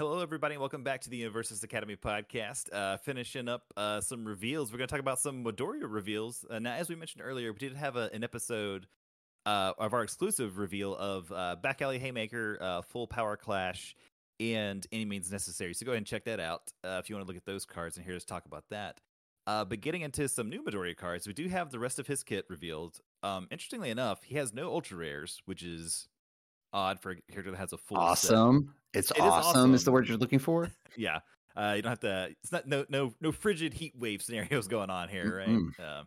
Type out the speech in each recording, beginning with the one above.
Hello, everybody. Welcome back to the Universus Academy podcast. Uh, finishing up uh, some reveals. We're going to talk about some Midoriya reveals. Uh, now, as we mentioned earlier, we did have a, an episode uh, of our exclusive reveal of uh, Back Alley Haymaker, uh, Full Power Clash, and Any Means Necessary. So go ahead and check that out if you want to look at those cards and hear us talk about that. Uh, but getting into some new Midoriya cards, we do have the rest of his kit revealed. Um, interestingly enough, he has no ultra rares, which is odd for a character that has a full set. Awesome. It's It is awesome, is the word you're looking for. Yeah, uh, you don't have to. It's not no no no frigid heat wave scenarios going on here, right? Mm-mm. Uh,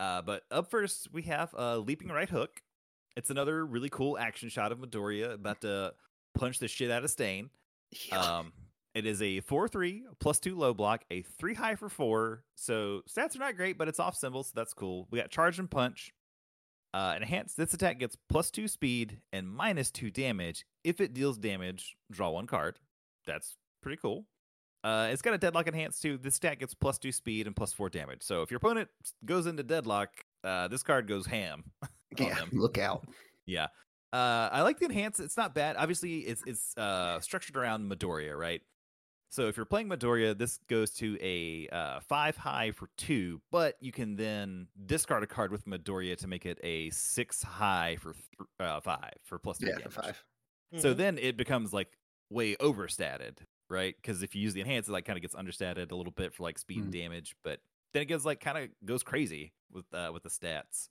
uh, but up first we have a leaping right hook. It's another really cool action shot of Midoriya about to punch the shit out of Stain. Um, it is a four three plus two low block, a three high for four. So stats are not great, but it's off symbol, so that's cool. We got charge and punch. Uh, enhanced. This attack gets plus two speed and minus two damage. If it deals damage, draw one card. That's pretty cool. Uh, it's got a deadlock enhanced too. This stat gets plus two speed and plus four damage. So if your opponent goes into deadlock, uh, this card goes ham. yeah, them. look out. Yeah. Uh, I like the enhance. It's not bad. Obviously, it's it's uh, structured around Midoriya, right? So if you're playing Midoriya, this goes to a uh, five high for two, but you can then discard a card with Midoriya to make it a six high for th- uh, five for plus two Yeah, damage. for five. So Mhm. then it becomes like way overstated, right? Because if you use the enhance, it like kind of gets understated a little bit for like speed and Mm. damage, but then it gets like kind of goes crazy with uh, with the stats.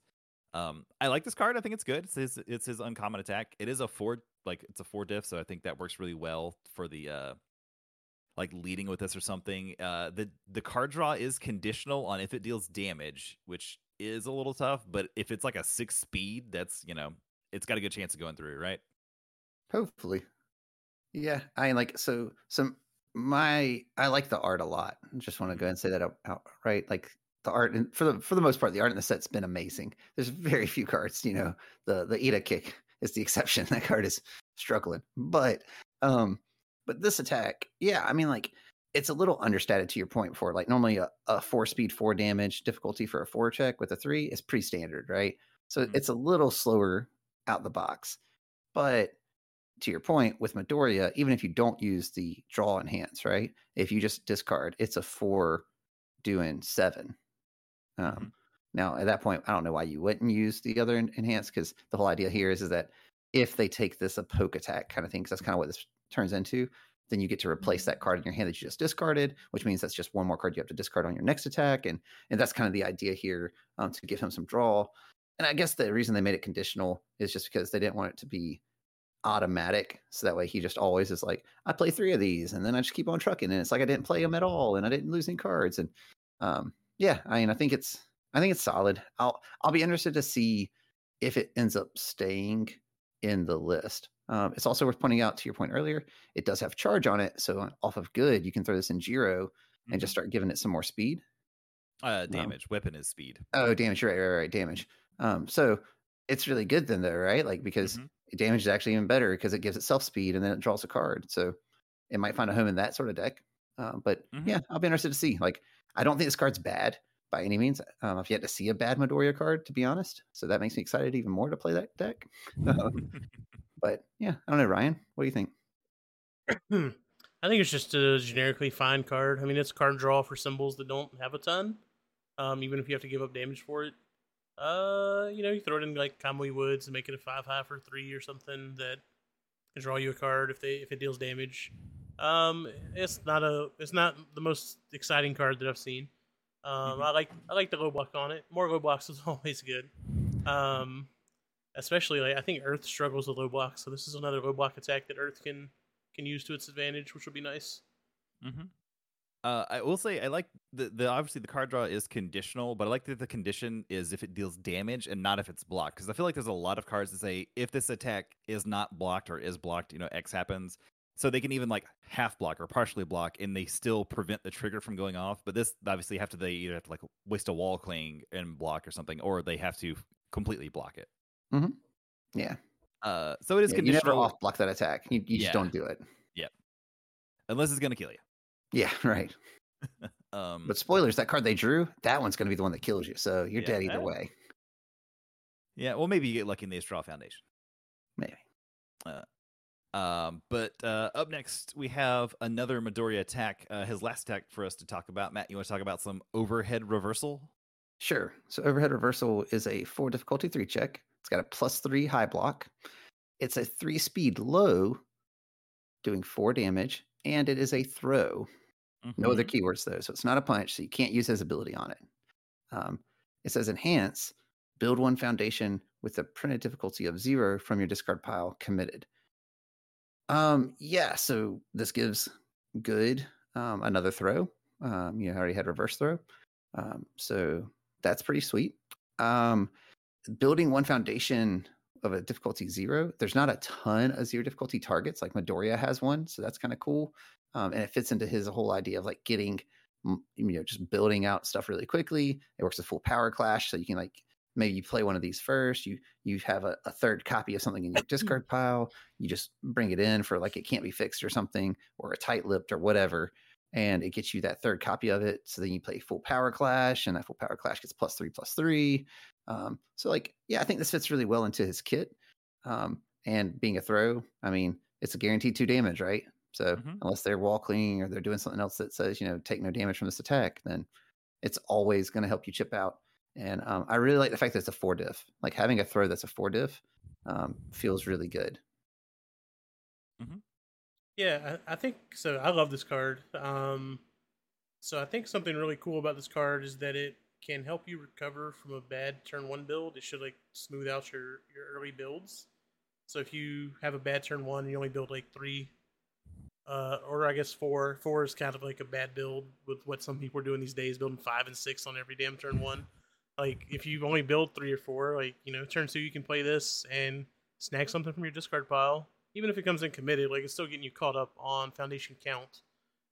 Um, I like this card. I think it's good. It's his it's his uncommon attack. It is a four like it's a four diff, so I think that works really well for the uh like leading with this or something. Uh, the the card draw is conditional on if it deals damage, which is a little tough. But if it's like a six speed, that's you know it's got a good chance of going through, right? Hopefully. Yeah, I like so some my I like the art a lot. I just want to go and say that out, outright. Like the art and for the for the most part, the art in the set's been amazing. There's very few cards, you know. The the Ida kick is the exception. That card is struggling. But um but this attack, yeah, I mean like it's a little understated to your point before. Like normally a, a four speed, four damage difficulty for a four check with a three is pretty standard, right? So Mhm. it's a little slower out the box. But to your point with Midoriya, even if you don't use the draw enhance, right? If you just discard, it's a four doing seven. Um, Mhm. Now, at that point, I don't know why you wouldn't use the other enhance because the whole idea here is, is that if they take this a poke attack kind of thing, because that's kind of what this turns into, then you get to replace that card in your hand that you just discarded, which means that's just one more card you have to discard on your next attack, and and that's kind of the idea here um, to give him some draw. And I guess the reason they made it conditional is just because they didn't want it to be automatic. So that way he just always is like, I play three of these and then I just keep on trucking. And it's like I didn't play them at all and I didn't lose any cards. And um yeah, I mean I think it's I think it's solid. I'll I'll be interested to see if it ends up staying in the list. Um, it's also worth pointing out to your point earlier, it does have charge on it. So off of good, you can throw this in Jiro and just start giving it some more speed. Uh, damage. Weapon is speed. Oh, damage, right, right, right, damage. Um, so it's really good then, though, right? Like because Mhm. damage is actually even better because it gives itself speed and then it draws a card. So it might find a home in that sort of deck. Uh, but Mhm. yeah, I'll be interested to see. Like, I don't think this card's bad by any means. Um, I've yet to see a bad Midoriya card, to be honest. So that makes me excited even more to play that deck. Yeah, I don't know, Ryan. What do you think? I think it's just a generically fine card. I mean, it's a card draw for symbols that don't have a ton. Um, even if you have to give up damage for it. Uh, you know, you throw it in like Kamui Woods and make it a five high for three or something that can draw you a card if they if it deals damage. Um, it's not a it's not the most exciting card that I've seen. Um, Mhm. I like I like the low block on it. More low blocks is always good. Um, especially like I think Earth struggles with low blocks, so this is another low block attack that Earth can can use to its advantage, which would be nice. hmm Uh, I will say I like the, the obviously the card draw is conditional, but I like that the condition is if it deals damage and not if it's blocked. Because I feel like there's a lot of cards that say if this attack is not blocked or is blocked, you know, X happens. So they can even like half block or partially block, and they still prevent the trigger from going off. But this obviously have to they either have to like waste a wall cling and block or something, or they have to completely block it. Yeah, Uh, so it is Yeah, you never off block that attack. You, you just don't do it. Yeah. Unless it's gonna kill you. Yeah, right. Um, But spoilers, that card they drew, that one's going to be the one that kills you. So you're Yeah. dead either way. yeah, well maybe you get lucky and they just draw foundation. Maybe. Uh, Um, but uh, up next, we have another Midoriya attack. Uh, his last attack for us to talk about. Matt, you want to talk about some overhead reversal? Sure. So overhead reversal is a four difficulty three check. It's got a plus three high block. It's a three speed low, doing four damage, and it is a throw. No other Mhm. keywords though, so it's not a punch, so you can't use his ability on it. Um, it says enhance, build one foundation with a printed difficulty of zero from your discard pile committed. Um, yeah, so this gives good um, another throw. Um, you already had reverse throw, um, so that's pretty sweet. Um, building one foundation of a difficulty zero. There's not a ton of zero difficulty targets like Midoriya has one, so that's kind of cool um, and it fits into his whole idea of like getting you know just building out stuff really quickly it works with full power clash so you can like maybe you play one of these first you you have a, a third copy of something in your discard pile you just bring it in for like it can't be fixed or something or a tight lipped or whatever and it gets you that third copy of it so then you play full power clash and that full power clash gets plus three plus three um, so like yeah i think this fits really well into his kit um, and being a throw i mean it's a guaranteed two damage right so Mhm. unless they're wall clinging or they're doing something else that says, you know, take no damage from this attack, then it's always going to help you chip out. And um, I really like the fact that it's a four diff. Like having a throw that's a four diff um, feels really good. Yeah, I, I think so. I love this card. Um, so I think something really cool about this card is that it can help you recover from a bad turn one build. It should like smooth out your your early builds. So if you have a bad turn one, you only build like three, uh, or I guess four. Four is kind of like a bad build with what some people are doing these days, building five and six on every damn turn one. Like if you only build three or four, like you know, turn two you can play this and snag something from your discard pile. Even if it comes in committed, like it's still getting you caught up on foundation count,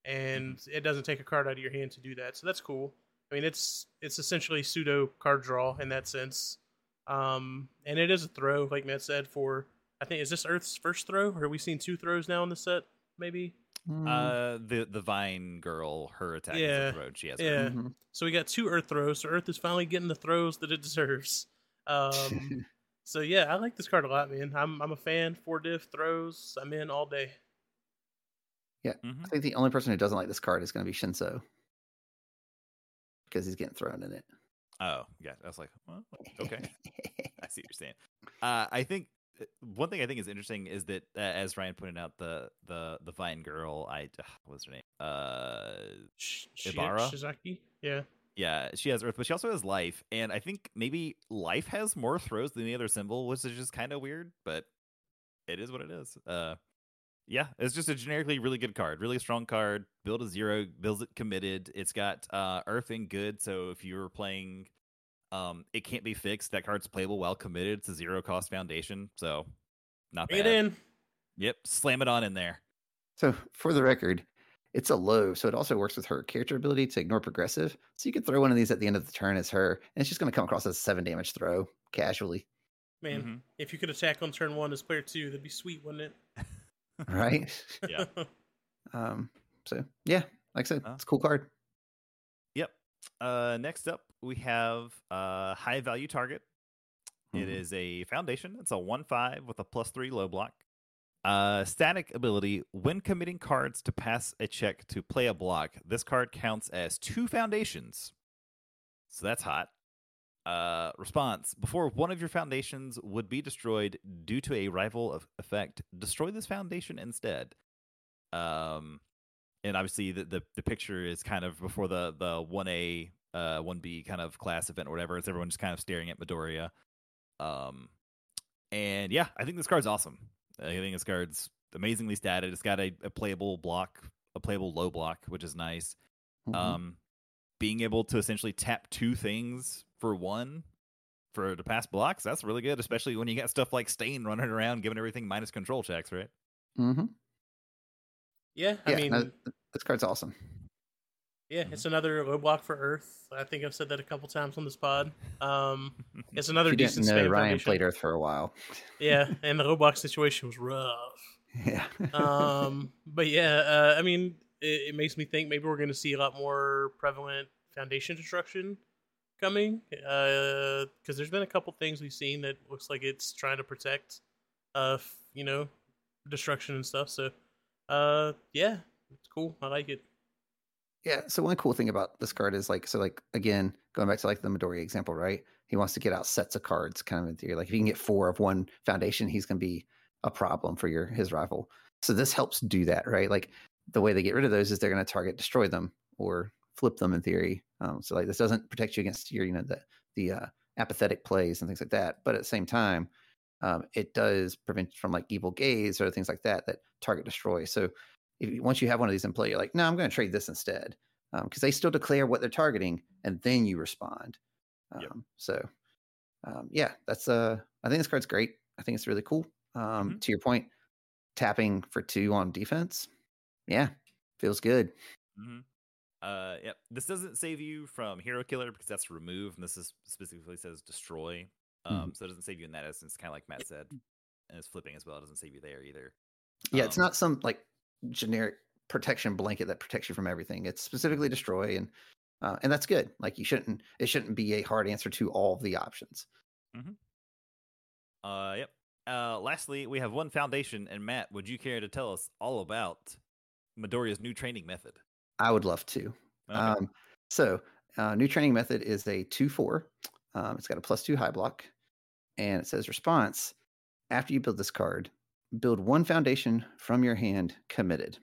and it doesn't take a card out of your hand to do that. So that's cool. I mean, it's it's essentially pseudo card draw in that sense, um, and it is a throw, like Matt said. For I think is this Earth's first throw, or have we seen two throws now in the set? Maybe. Mm, Uh, the the Vine girl, her attack Yeah, is a throw. She has yeah. her. mhm. So we got two Earth throws. So Earth is finally getting the throws that it deserves. Um, so yeah, I like this card a lot, man. I'm I'm a fan. Four diff throws. I'm in all day. Mhm. I think the only person who doesn't like this card is going to be Shinso because he's getting thrown in it. Oh, yeah. I was like, well, okay. I see what you're saying. Uh, I think uh, one thing I think is interesting is that, uh, as Ryan pointed out, the the the Vine girl, I uh, what's her name? Uh, Sh- Ibara? Shiozaki. Yeah. Yeah, she has Earth, but she also has Life, and I think maybe Life has more throws than the other symbol, which is just kind of weird, but it is what it is. Uh, yeah, it's just a generically really good card, really strong card. Build a zero, builds it committed. It's got uh, Earth and good, so if you're playing, um, it can't be fixed. That card's playable while committed. It's a zero cost foundation, so not Bring bad. it in. Yep, slam it on in there. So for the record, it's a low, so it also works with her character ability to ignore progressive. So you could throw one of these at the end of the turn as her, and it's just going to come across as a seven damage throw casually, Man, Mhm. if you could attack on turn one as player two, that'd be sweet, wouldn't it? right? Yeah. um, so yeah, like I said, Uh, it's a cool card. Yep. Uh, next up, we have uh, high value target. It Mhm. is a foundation. It's a one five with a plus three low block. Uh, static ability. When committing cards to pass a check to play a block, this card counts as two foundations. So that's hot. Uh, response: Before one of your foundations would be destroyed due to a rival effect, destroy this foundation instead. Um, and obviously the, the the picture is kind of before the the one A uh one B kind of class event or whatever. It's everyone just kind of staring at Midoriya. Um, and yeah, I think this card's awesome. I think this card's amazingly statted. It's got a, a playable block, a playable low block, which is nice. Mhm. Um, being able to essentially tap two things for one for to pass blocks, that's really good, especially when you got stuff like Stain running around giving everything minus control checks, right? Mm-hmm. yeah, I Yeah, mean, no, this card's awesome. Yeah, it's another low block for Earth. I think I've said that a couple times on this pod. Um, it's another If you decent didn't know, Ryan foundation. played Earth for a while. Yeah, and the low block situation was rough. Yeah. um, but yeah, uh, I mean, it, it makes me think maybe we're going to see a lot more prevalent foundation destruction coming. Because there's been a couple things we've seen that looks like it's trying to protect, uh, you know, destruction and stuff. So, uh, yeah, it's cool. I like it. Yeah. So one cool thing about this card is like, so like again, going back to like the Midori example, right? He wants to get out sets of cards, kind of in theory. Like if you can get four of one foundation, he's going to be a problem for your his rival. So this helps do that, right? Like the way they get rid of those is they're going to target destroy them or flip them in theory. Um, so like this doesn't protect you against your, you know, the the uh, apathetic plays and things like that. But at the same time, um, it does prevent from like evil gaze or things like that that target destroy. So if once you have one of these in play, you're like, no, I'm going to trade this instead because um, they still declare what they're targeting and then you respond. Um, yep. So um, yeah, that's uh, I think this card's great. I think it's really cool. Um, mm-hmm. To your point, tapping for two on defense, yeah, feels good. Mm-hmm. Uh, yep. This doesn't save you from hero killer because that's remove, and this is specifically says destroy. Um, mm-hmm. so it doesn't save you in that essence, kind of like Matt said, and it's flipping as well. It doesn't save you there either. Yeah, um, it's not some like generic protection blanket that protects you from everything. It's specifically destroy, and uh, and that's good. Like you shouldn't, it shouldn't be a hard answer to all of the options. Mm-hmm. Uh, yep. Uh, lastly, we have one foundation, and Matt, would you care to tell us all about Midoriya's new training method? I would love to. Okay. Um, so, uh, new training method is a two four. Um, it's got a plus two high block, and it says response. After you build this card, build one foundation from your hand committed.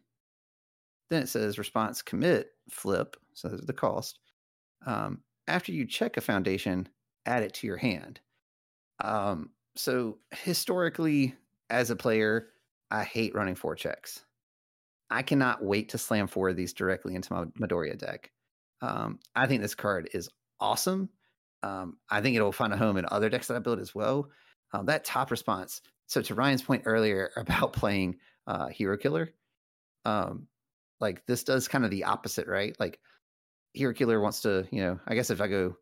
Then it says response commit flip. So those are the cost. Um, after you check a foundation, add it to your hand. Um, so historically, as a player, I hate running four checks. I cannot wait to slam four of these directly into my Midoriya deck. Um, I think this card is awesome. Um, I think it'll find a home in other decks that I build as well. Um, that top response. So to Ryan's point earlier about playing uh, Hero Killer, um, like this does kind of the opposite, right? Like Hero Killer wants to, you know, I guess if I go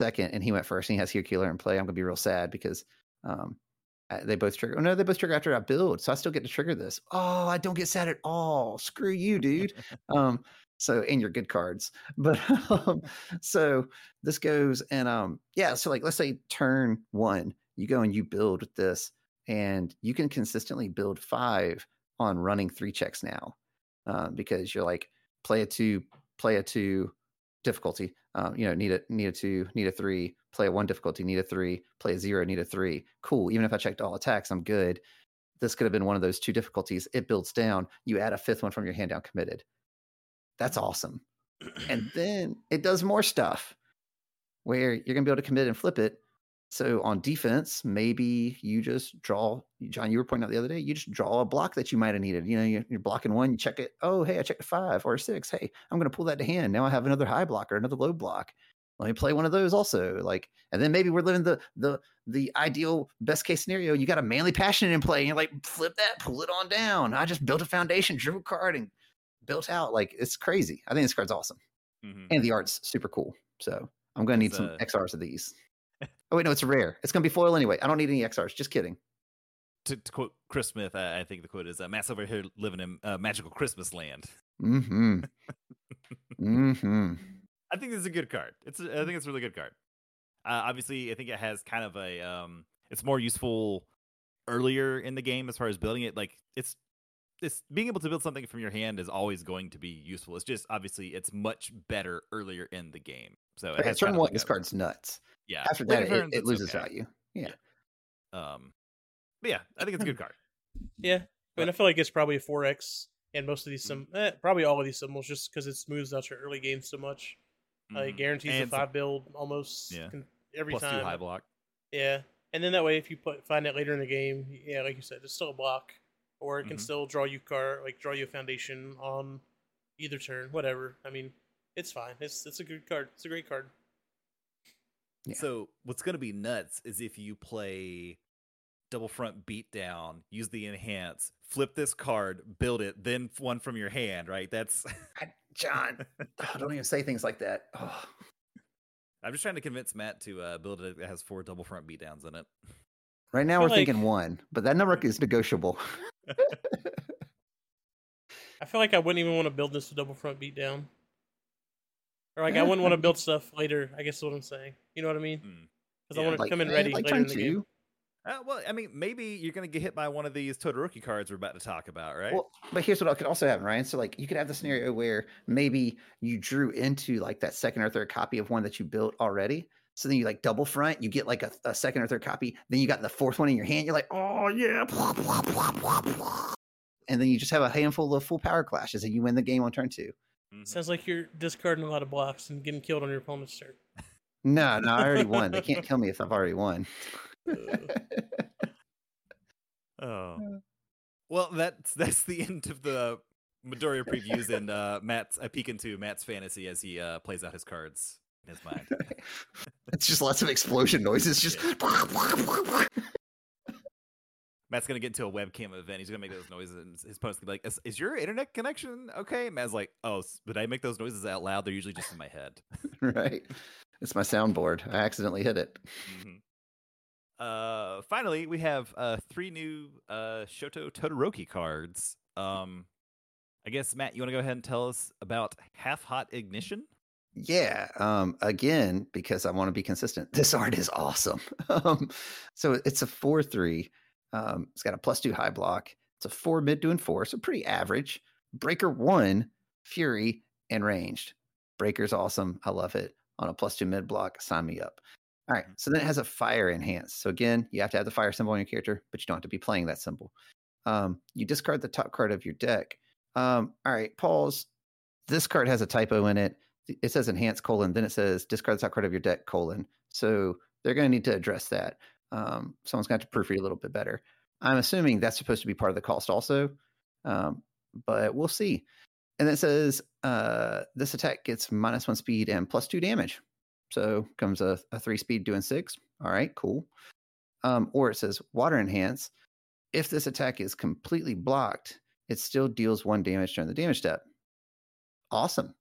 second and he went first and he has Hero Killer in play, I'm gonna be real sad because um, they both trigger. Oh no, they both trigger after I build, so I still get to trigger this. Oh, I don't get sad at all. Screw you, dude. um, so and your good cards, but um, so this goes and um, yeah. So like, let's say turn one, you go and you build with this, and you can consistently build five on running three checks now, uh, because you're like play a two, play a two difficulty. Um, you know, need a need a two, need a three, play a one difficulty, need a three, play a zero, need a three. Cool. Even if I checked all attacks, I'm good. This could have been one of those two difficulties. It builds down. You add a fifth one from your hand down committed. That's awesome. and then it does more stuff where you're gonna be able to commit and flip it. So on defense, maybe you just draw. John, you were pointing out the other day. You just draw a block that you might have needed. You know, you're, you're blocking one. You check it. Oh, hey, I checked a five or a six. Hey, I'm going to pull that to hand. Now I have another high block or another low block let me play one of those also like and then maybe we're living the the the ideal best case scenario you got a manly passion in play and you're like flip that pull it on down i just built a foundation drew a card and built out like it's crazy i think this card's awesome mm-hmm. and the art's super cool so i'm gonna need it's, some uh... xrs of these oh wait no it's rare. It's gonna be foil anyway. I don't need any xrs just kidding. To, to quote chris smith I, I, think the quote is uh, matt's over here living in uh, magical christmas land. Mm-hmm. Mm-hmm. I think this is a good card. It's a, I think it's a really good card. Uh, obviously, I think it has kind of a um, it's more useful earlier in the game as far as building it. Like it's it's being able to build something from your hand is always going to be useful. It's just obviously it's much better earlier in the game. So it has turn one, this card's nuts. Yeah. After that, it, it, loses okay. value. Yeah. yeah. Um. But yeah, I think it's a good card. yeah, I mean, I feel like it's probably a four X, and most of these sim, eh, probably all of these symbols, just because it smooths out your early game so much. Mm-hmm. Uh, it guarantees and a five build almost yeah. every Plus time. Two high block. Yeah, and then that way, if you put find it later in the game, yeah, like you said, it's still a block, or it can mm-hmm. still draw you car like draw you a foundation on either turn, whatever. I mean, it's fine. It's it's a good card. It's a great card. Yeah. So what's gonna be nuts is if you play double front beatdown, use the enhance, flip this card, build it, then one from your hand, right? That's John. oh, don't even say things like that. Oh. I'm just trying to convince Matt to uh, build it that has four double front beatdowns in it. Right now, we're like... thinking one, but that number is negotiable. I feel like I wouldn't even want to build this to double front beatdown. Or like I wouldn't want to build stuff later. I guess is what I'm saying. You know what I mean? Because hmm. yeah. I want to like, come in ready like later in the game. Uh, well, I mean, maybe you're going to get hit by one of these Todoroki cards we're about to talk about, right? Well, but here's what could also happen, Ryan. So, like, you could have the scenario where maybe you drew into like that second or third copy of one that you built already. So then you like double front, you get like a, a second or third copy. Then you got the fourth one in your hand. You're like, oh yeah, and then you just have a handful of full power clashes, and you win the game on turn two. Mhm. Sounds like you're discarding a lot of blocks and getting killed on your opponent's turn. No, no, I already won. They can't kill me if I've already won. Oh. Well, that's that's the end of the Midoriya previews and uh, Matt's a peek into Matt's fantasy as he uh, plays out his cards in his mind. it's just lots of explosion noises. Just Matt's gonna get into a webcam event. He's gonna make those noises, and his post gonna be like, "Is, is your internet connection okay?" Matt's like, "Oh, but I make those noises out loud. They're usually just in my head." right. It's my soundboard. I accidentally hit it. Mhm. Uh, finally, we have uh three new uh Shoto Todoroki cards. Um, I guess Matt, you want to go ahead and tell us about Half Hot Ignition? Yeah. Um, again, because I want to be consistent, this art is awesome. um, so it's a 4 3. Um, it's got a plus two high block. It's a four mid to enforce, so pretty average. Breaker one, Fury, and ranged. Breaker's awesome. I love it. On a plus two mid block, sign me up. All right. So then it has a fire enhance. So again, you have to have the fire symbol on your character, but you don't have to be playing that symbol. Um, you discard the top card of your deck. Um, all right, pause. This card has a typo in it it says enhance colon, then it says discard the top card of your deck colon. So they're going to need to address that. Um, someone's going to have to proofread a little bit better. I'm assuming that's supposed to be part of the cost also, um, but we'll see. And it says uh, this attack gets minus one speed and plus two damage. So comes a, a three speed doing six. All right, cool. Um, or it says water enhance. If this attack is completely blocked, it still deals one damage during the damage step. Awesome.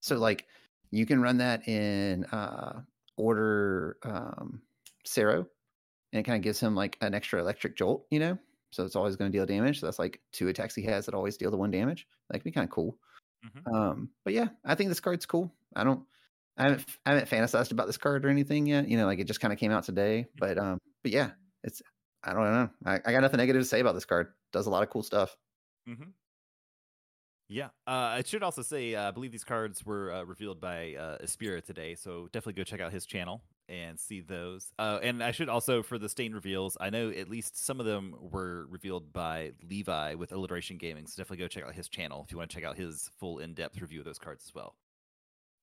So like you can run that in uh order um Sero and it kind of gives him like an extra electric jolt, you know? So it's always going to deal damage. So that's like two attacks he has that always deal the one damage. That could be kind of cool. Mhm. Um, but yeah, I think this card's cool. I don't I haven't I haven't fantasized about this card or anything yet. You know, like it just kind of came out today. But um, but yeah, it's I don't know. I, I got nothing negative to say about this card. Does a lot of cool stuff. Mm-hmm. Yeah, uh, I should also say uh, I believe these cards were uh, revealed by uh, Espira today, so definitely go check out his channel and see those. Uh, and I should also, for the stain reveals, I know at least some of them were revealed by Levi with Alliteration Gaming, so definitely go check out his channel if you want to check out his full in-depth review of those cards as well.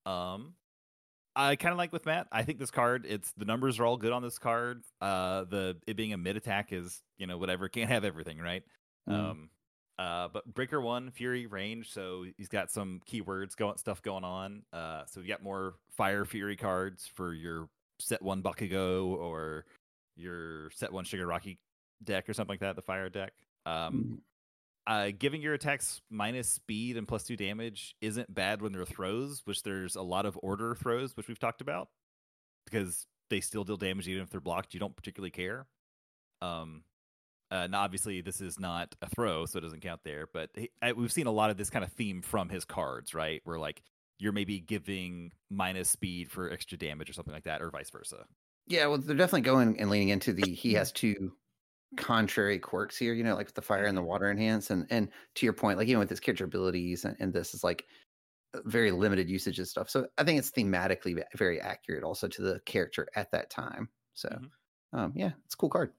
Um, I kind of like with Matt. I think this card, it's the numbers are all good on this card. Uh, the it being a mid attack is you know whatever, can't have everything, right? Mm. Um, uh, but Breaker One, Fury, range, so he's got some keywords going stuff going on. Uh, so you got more Fire Fury cards for your set one Bakugo or your set one Shigaraki deck or something like that, the fire deck. Um, uh, giving your attacks minus speed and plus two damage isn't bad when they're throws, which there's a lot of order throws, which we've talked about, because they still deal damage even if they're blocked. You don't particularly care. Um, uh, now obviously this is not a throw, so it doesn't count there. But he, I, we've seen a lot of this kind of theme from his cards, right? Where like you're maybe giving minus speed for extra damage or something like that, or vice versa. Yeah, well, they're definitely going and leaning into the he has two contrary quirks here, you know, like with the fire and the water enhance, and and to your point, like even with his character abilities, and, and this is like very limited usage of stuff. So I think it's thematically very accurate also to the character at that time. So Mhm. um, yeah, it's a cool card.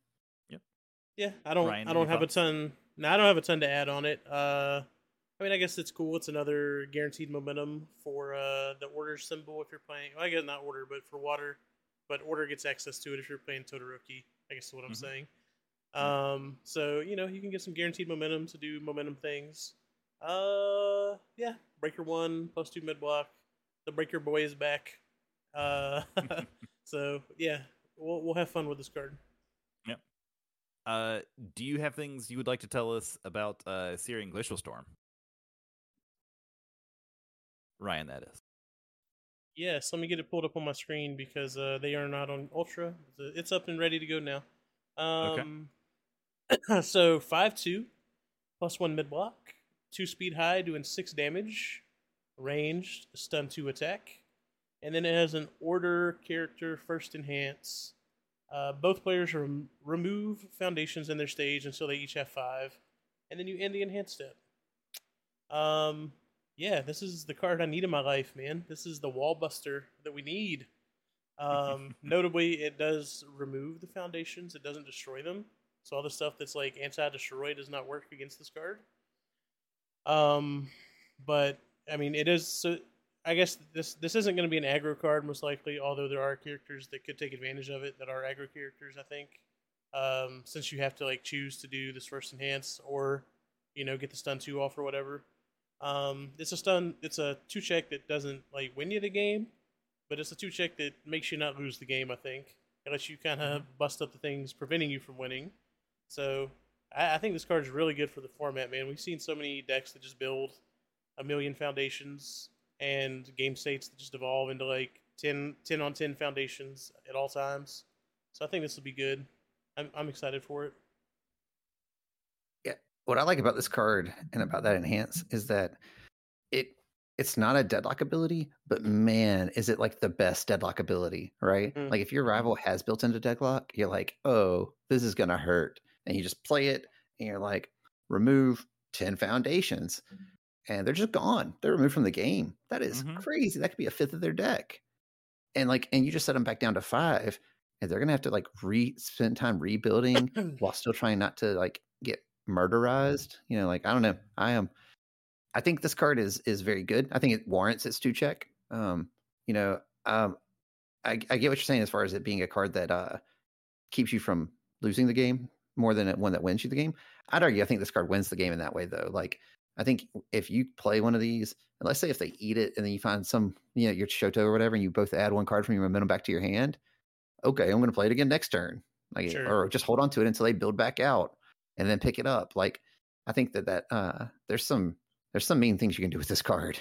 Yeah, I don't. Ryan, I don't have a ton. No, I don't have a ton to add on it. Uh, I mean, I guess it's cool. It's another guaranteed momentum for uh the order symbol if you're playing. Well, I guess not order, but for water. But order gets access to it if you're playing Todoroki. I guess is what I'm Mhm. saying. Um, so you know you can get some guaranteed momentum to do momentum things. Uh, yeah, breaker one plus two mid block. The breaker boy is back. Uh, so yeah, we'll we'll have fun with this card. Uh, do you have things you would like to tell us about uh, Searing Glacial Storm? Ryan, that is. Yes, let me get it pulled up on my screen because uh, they are not on Ultra. It's up and ready to go now. Um, so five two, plus one mid block, two speed high, doing six damage, ranged, stun two attack, and then it has an order character first enhance. Uh, both players rem- remove foundations in their stage until they each have five, and then you end the enhanced step. Um, yeah, this is the card I need in my life, man. This is the wall buster that we need. Um, notably, it does remove the foundations; it doesn't destroy them. So all the stuff that's like anti-destroy does not work against this card. Um, but I mean, it is. So I guess this this isn't going to be an aggro card most likely, although there are characters that could take advantage of it that are aggro characters. I think, um, since you have to like choose to do this first enhance or you know get the stun two off or whatever. Um, it's a stun. It's a two check that doesn't like win you the game, but it's a two check that makes you not lose the game. I think it lets you kind of bust up the things preventing you from winning. So I, I think this card is really good for the format, man. We've seen so many decks that just build a million foundations and game states that just evolve into like 10, 10 on 10 foundations at all times. So I think this will be good. I'm, I'm excited for it. Yeah. What I like about this card and about that enhance is that it it's not a deadlock ability, but man, is it like the best deadlock ability, right? Mm. Like if your rival has built into deadlock, you're like, oh, this is gonna hurt. And you just play it and you're like, remove 10 foundations. And they're just gone. They're removed from the game. That is Mhm. crazy. That could be a fifth of their deck. And like, and you just set them back down to five, and they're gonna have to like re spend time rebuilding while still trying not to like get murderized. You know, like I don't know. I am. I think this card is is very good. I think it warrants its two check. Um, you know, um, I, I get what you're saying as far as it being a card that uh keeps you from losing the game more than one that wins you the game. I'd argue I think this card wins the game in that way though. Like I think if you play one of these, and let's say if they eat it and then you find some, you know, your Shoto or whatever, and you both add one card from your momentum back to your hand, okay, I'm going to play it again next turn, like, Sure. or just hold on to it until they build back out, and then pick it up. Like, I think that that uh, there's some there's some mean things you can do with this card.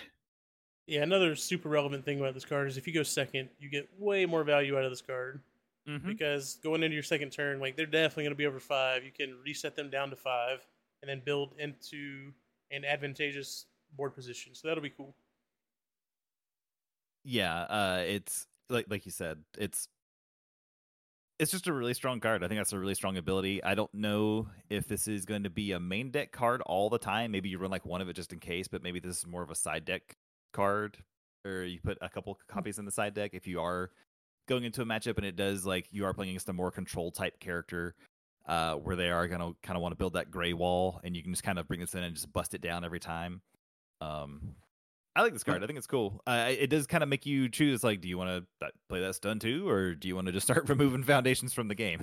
Yeah, another super relevant thing about this card is if you go second, you get way more value out of this card Mhm. because going into your second turn, like they're definitely going to be over five. You can reset them down to five and then build into an advantageous board position. So that'll be cool. Yeah, uh, it's like like you said, it's it's just a really strong card. I think that's a really strong ability. I don't know if this is going to be a main deck card all the time. Maybe you run like one of it just in case, but maybe this is more of a side deck card, or you put a couple copies in the side deck if you are going into a matchup and it does like you are playing against a more control type character. Uh, where they are gonna kind of want to build that gray wall, and you can just kind of bring this in and just bust it down every time. Um, I like this card. I think it's cool. Uh, it does kind of make you choose like, do you want to play that stun too, or do you want to just start removing foundations from the game?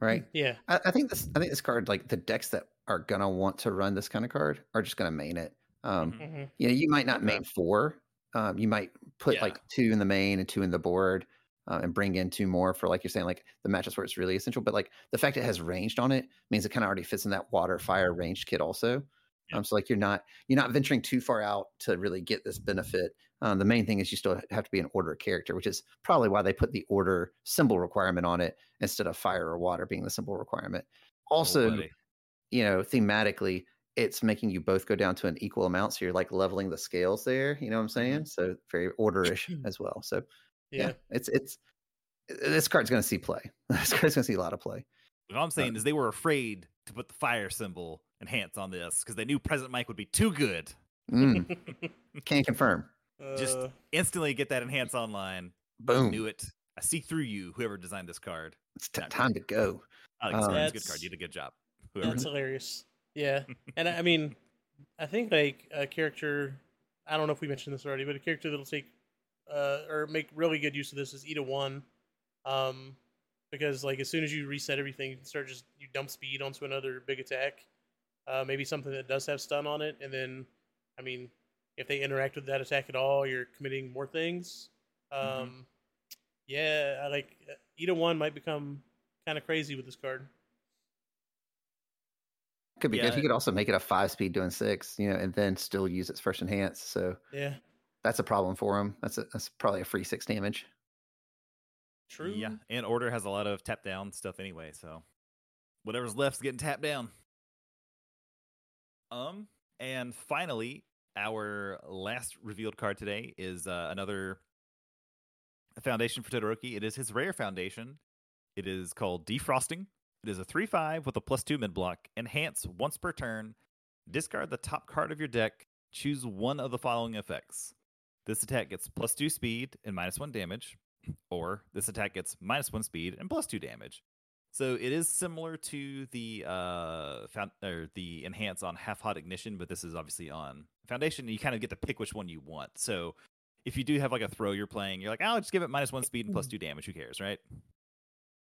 Right. Yeah. I, I think this I think this card, like the decks that are gonna want to run this kind of card are just gonna main it. Um, Mhm. hmm you know, you might not main four. Um, you might put Yeah. like two in the main and two in the board, uh, and bring in two more for like you're saying, like the matchups where it's really essential. But like the fact it has ranged on it means it kind of already fits in that water fire ranged kit also. Yeah. Um, so like you're not you're not venturing too far out to really get this benefit. Um, the main thing is you still have to be an order character, which is probably why they put the order symbol requirement on it instead of fire or water being the symbol requirement. Oh, Also, buddy. you know, thematically, it's making you both go down to an equal amount. So you're like leveling the scales there. You know what I'm saying? So very orderish as well. So yeah, Yeah. it's it's this card's going to see play. This card's going to see a lot of play. What I'm saying is they were afraid to put the fire symbol enhance on this because they knew Present Mic would be too good. Mm, can't confirm. Just Uh, Instantly get that enhance online. I Boom. knew it. I see through you, whoever designed this card. It's t- Not good. time to go. Alex, Um, it's a good card. You did a good job. Whoever That's did. hilarious. Yeah, and I I mean, I think like a character. I don't know if we mentioned this already, but a character that'll take uh, or make really good use of this is Ida One, um, because like as soon as you reset everything, you can start just you dump speed onto another big attack. Uh, maybe something that does have stun on it, and then, I mean, if they interact with that attack at all, you're committing more things. Um, Mhm. Yeah, I like Ida One might become kind of crazy with this card. Could be good. Yeah. He could also make it a five speed doing six, you know, and then still use its first enhance. So Yeah, that's a problem for him. That's a, that's probably a free six damage. true. Yeah, and Order has a lot of tap down stuff anyway, so whatever's left's getting tapped down. Um, and finally, our last revealed card today is uh, another foundation for Todoroki. It is his rare foundation. It is called Defrosting. It is a 3 5 with a plus 2 mid block. Enhance once per turn. Discard the top card of your deck. Choose one of the following effects. This attack gets plus 2 speed and minus 1 damage, or this attack gets minus 1 speed and plus 2 damage. So it is similar to the uh found, or the enhance on half hot ignition, but this is obviously on foundation. You kind of get to pick which one you want. So if you do have like a throw you're playing, you're like, oh, just give it minus one speed and plus two damage. Who cares, right?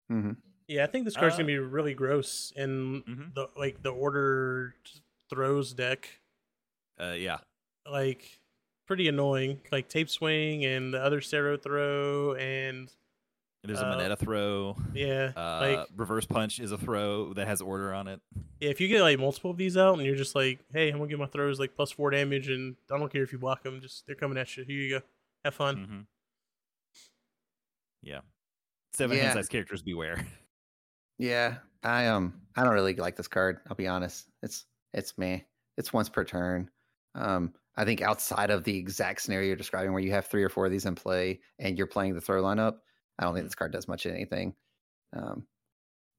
hmm Yeah, I think this card's Uh, gonna be really gross in Mhm. the like the order throws deck. Uh, yeah. Like pretty annoying. Like tape swing and the other Sero throw and There's a Uh, Moneta throw. yeah, Uh, like reverse punch is a throw that has order on it. yeah, if you get like multiple of these out and you're just like, hey, I'm gonna get my throws like plus four damage and I don't care if you block them, just they're coming at you. Here you go, have fun. hmm Yeah. Seven Yeah. hand size characters beware. Yeah, I um I don't really like this card. I'll be honest. It's it's me. It's once per turn. Um, I think outside of the exact scenario you're describing, where you have three or four of these in play and you're playing the throw lineup, I don't think Mhm. this card does much of anything. Um,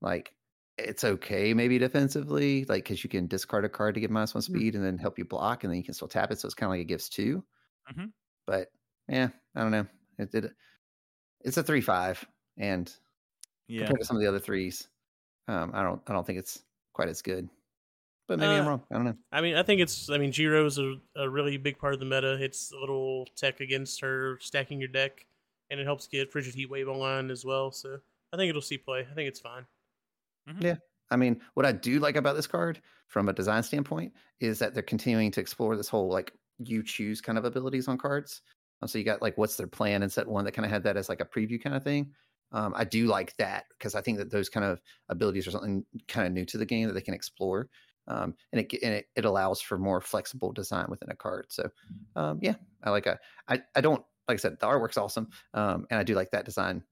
like it's okay maybe defensively, like because you can discard a card to get minus one speed and then help you block, and then you can still tap it. So it's kind of like it gives 2 Mhm. But yeah, I don't know. It did. It's a three five, and Yeah. compared to some of the other threes. Um, I don't I don't think it's quite as good. But maybe I'm Uh, wrong. I don't know. I mean, I think it's. I mean, Jiro is a, a really big part of the meta. It's a little tech against her stacking your deck, and it helps get Frigid Heat Wave online as well. So I think it'll see play. I think it's fine. Yeah. I mean, what I do like about this card from a design standpoint is that they're continuing to explore this whole like you choose kind of abilities on cards. Um, so you got like what's their plan in set one that kind of had that as like a preview kind of thing. Um, I do like that because I think that those kind of abilities are something kind of new to the game that they can explore. Um, and it, and it it allows for more flexible design within a card. So um, yeah, I like a I I don't like I said the artwork's awesome, um, and I do like that design,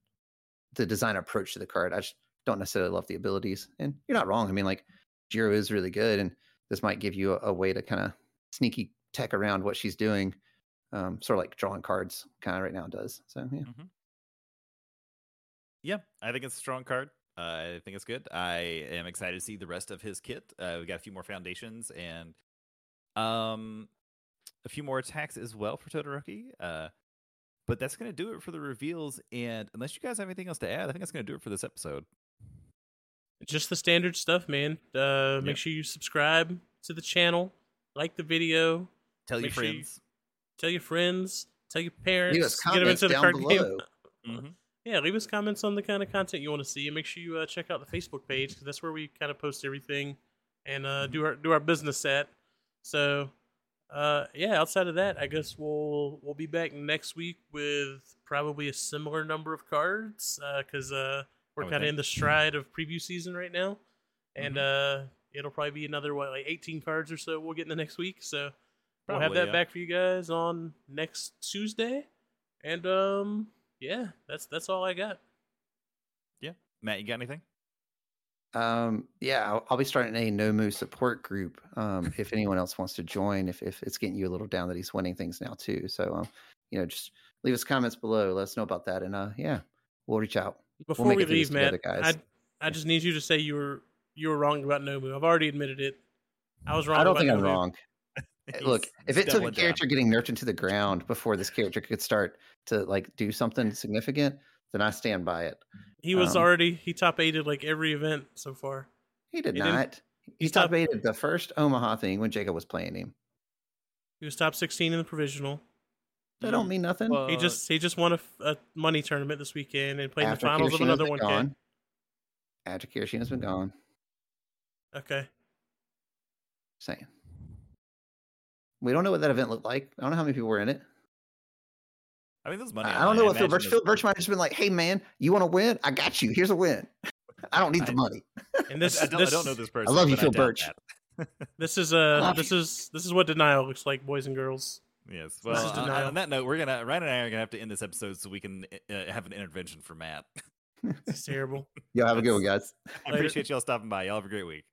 the design approach to the card. I just don't necessarily love the abilities. And you're not wrong. I mean, like Jiro is really good, and this might give you a, a way to kind of sneaky tech around what she's doing, um, sort of like drawing cards kind of right now does. So yeah, Yeah, I think it's a strong card. Uh, I think it's good. I am excited to see the rest of his kit. Uh, we got a few more foundations and um, a few more attacks as well for Todoroki. Uh, but that's going to do it for the reveals. And unless you guys have anything else to add, I think that's going to do it for this episode. Just the standard stuff, man. Uh, Yep. Make sure you subscribe to the channel, like the video, Tell your Make sure you- friends. tell your friends, tell your parents, leave us get them into the down card below. game. Mhm. Yeah, leave us comments on the kind of content you want to see, and make sure you uh, check out the Facebook page because that's where we kind of post everything and uh, do our do our business at. So, uh, yeah. Outside of that, I guess we'll we'll be back next week with probably a similar number of cards because uh, we're kind of in the stride of preview season right now, and uh, it'll probably be another what like eighteen cards or so we'll get in the next week. So we'll have that yeah. back for you guys on next Tuesday, and um, yeah, that's that's all I got. Yeah, Matt, you got anything? Um, yeah, I'll, I'll be starting a Nomu support group. Um, if anyone else wants to join, if if it's getting you a little down that he's winning things now too. So, um, you know, just leave us comments below. Let us know about that, and uh, yeah, we'll reach out. Before we it through this leave, Matt, together, guys. I I just need you to say you were you were wrong about Nomu. I've already admitted it. I was wrong. I don't about think I'm Nomu. wrong. Look, if it took a doubling down. character getting nerfed into the ground before this character could start to like do something significant, then I stand by it. He was Um, already he top eighted like every event so far. He did He not. He top- eighted the first Omaha thing when Jacob was playing him. He was top sixteen in the provisional. That don't mean nothing. Well, he just he just won a money tournament this weekend and played in the finals of another one. gone. After Kirishima's been gone. Okay, Saying. We don't know what that event looked like. I don't know how many people were in it. I mean, this money. I I don't know what Phil imagine Birch. Phil Birch might have just been like, "Hey man, you want to win? I got you. Here's a win. I don't need the I- money." and this I, don't, this, I don't know this person. I love you, Phil doubt Birch. this is uh love this is this is what denial looks like, boys and girls. Yes. This Well, is on, on that note, we're gonna Ryan and I are gonna have to end this episode so we can uh, have an intervention for Matt. It's terrible. Y'all have a good one, guys. I appreciate y'all stopping by. Y'all have a great week.